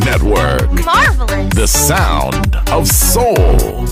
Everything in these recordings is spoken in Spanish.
Network. Marvelous. The sound of soul.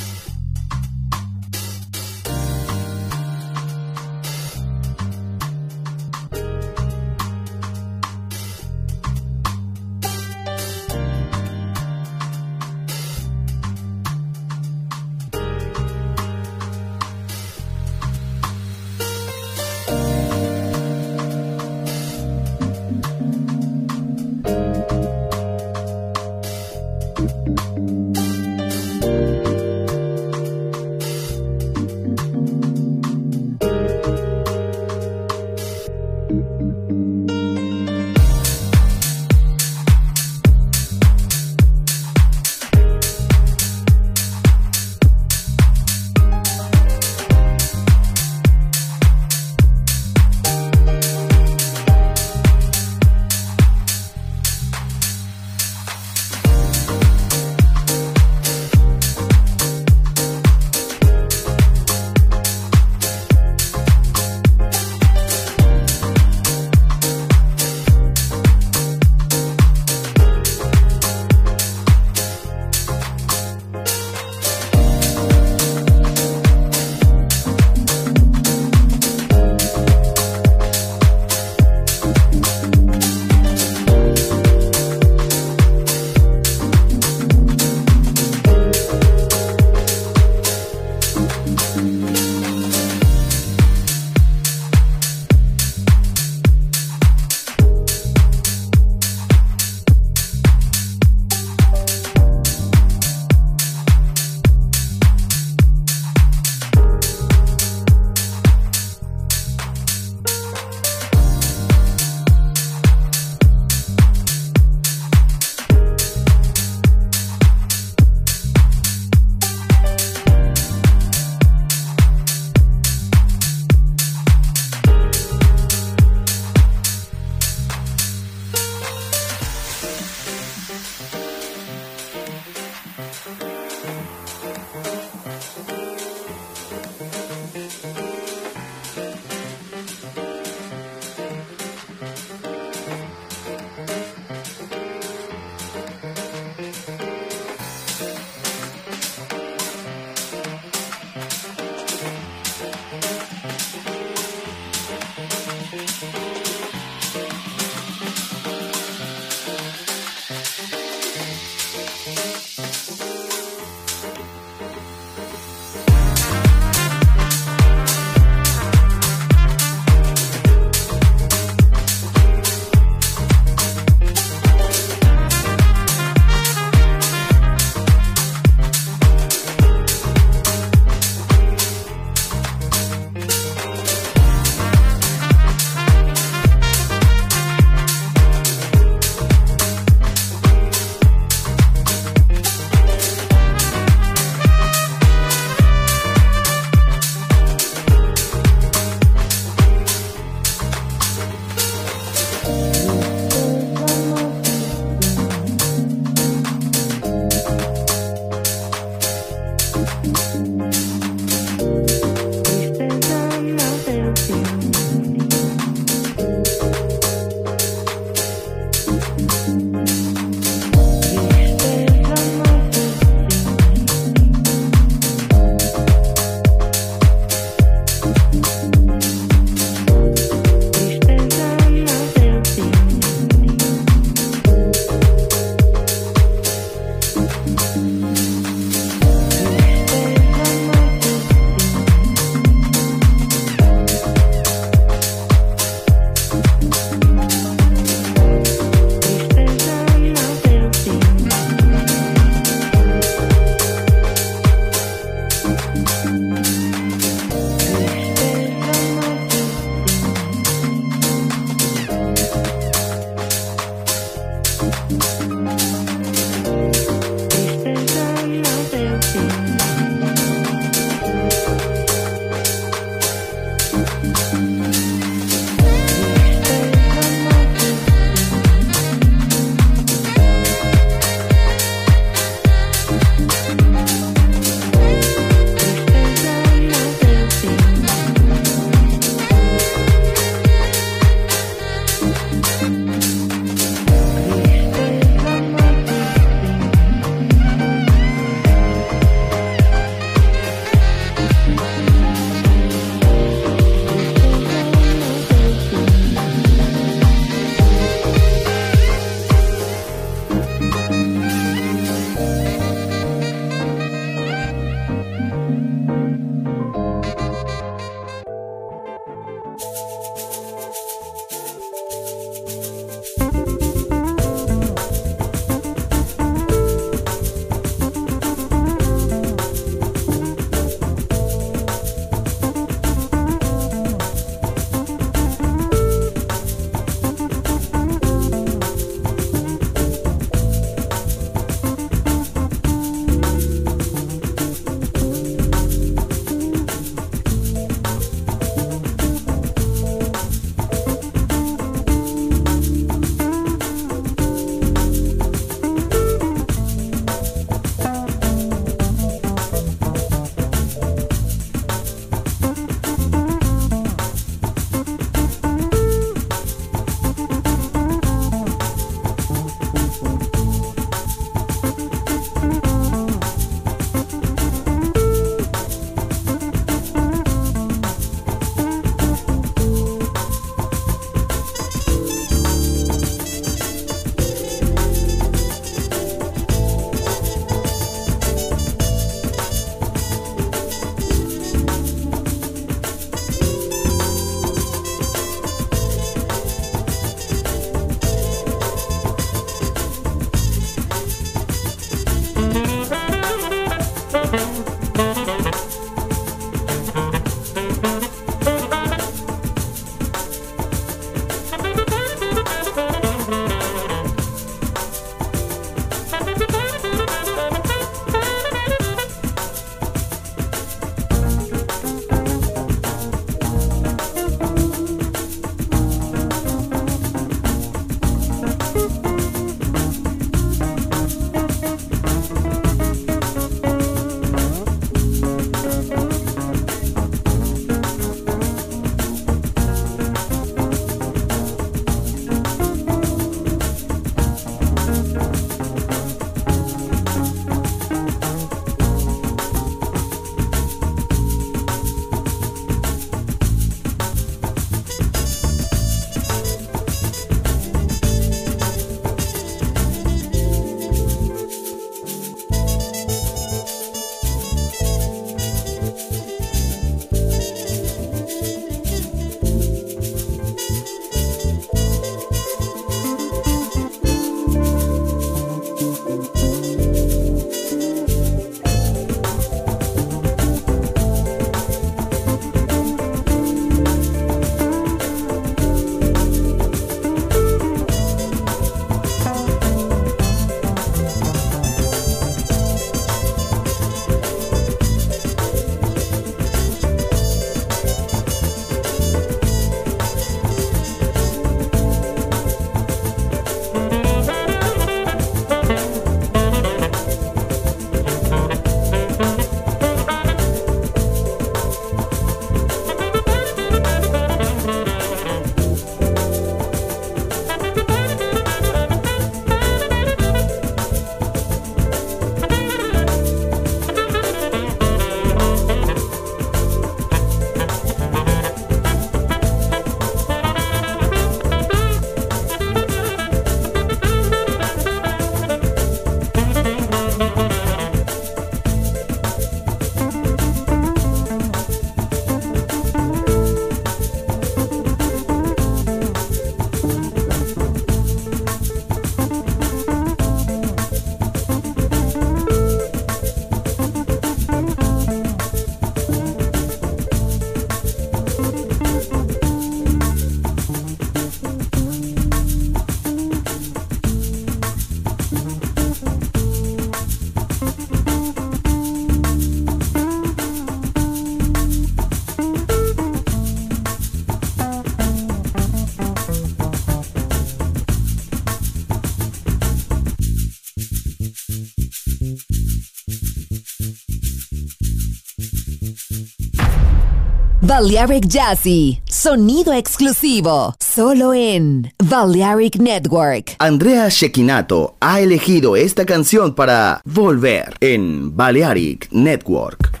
Balearic Jazzy, sonido exclusivo, solo en Balearic Network. Andrea Shekinato ha elegido esta canción para volver en Balearic Network.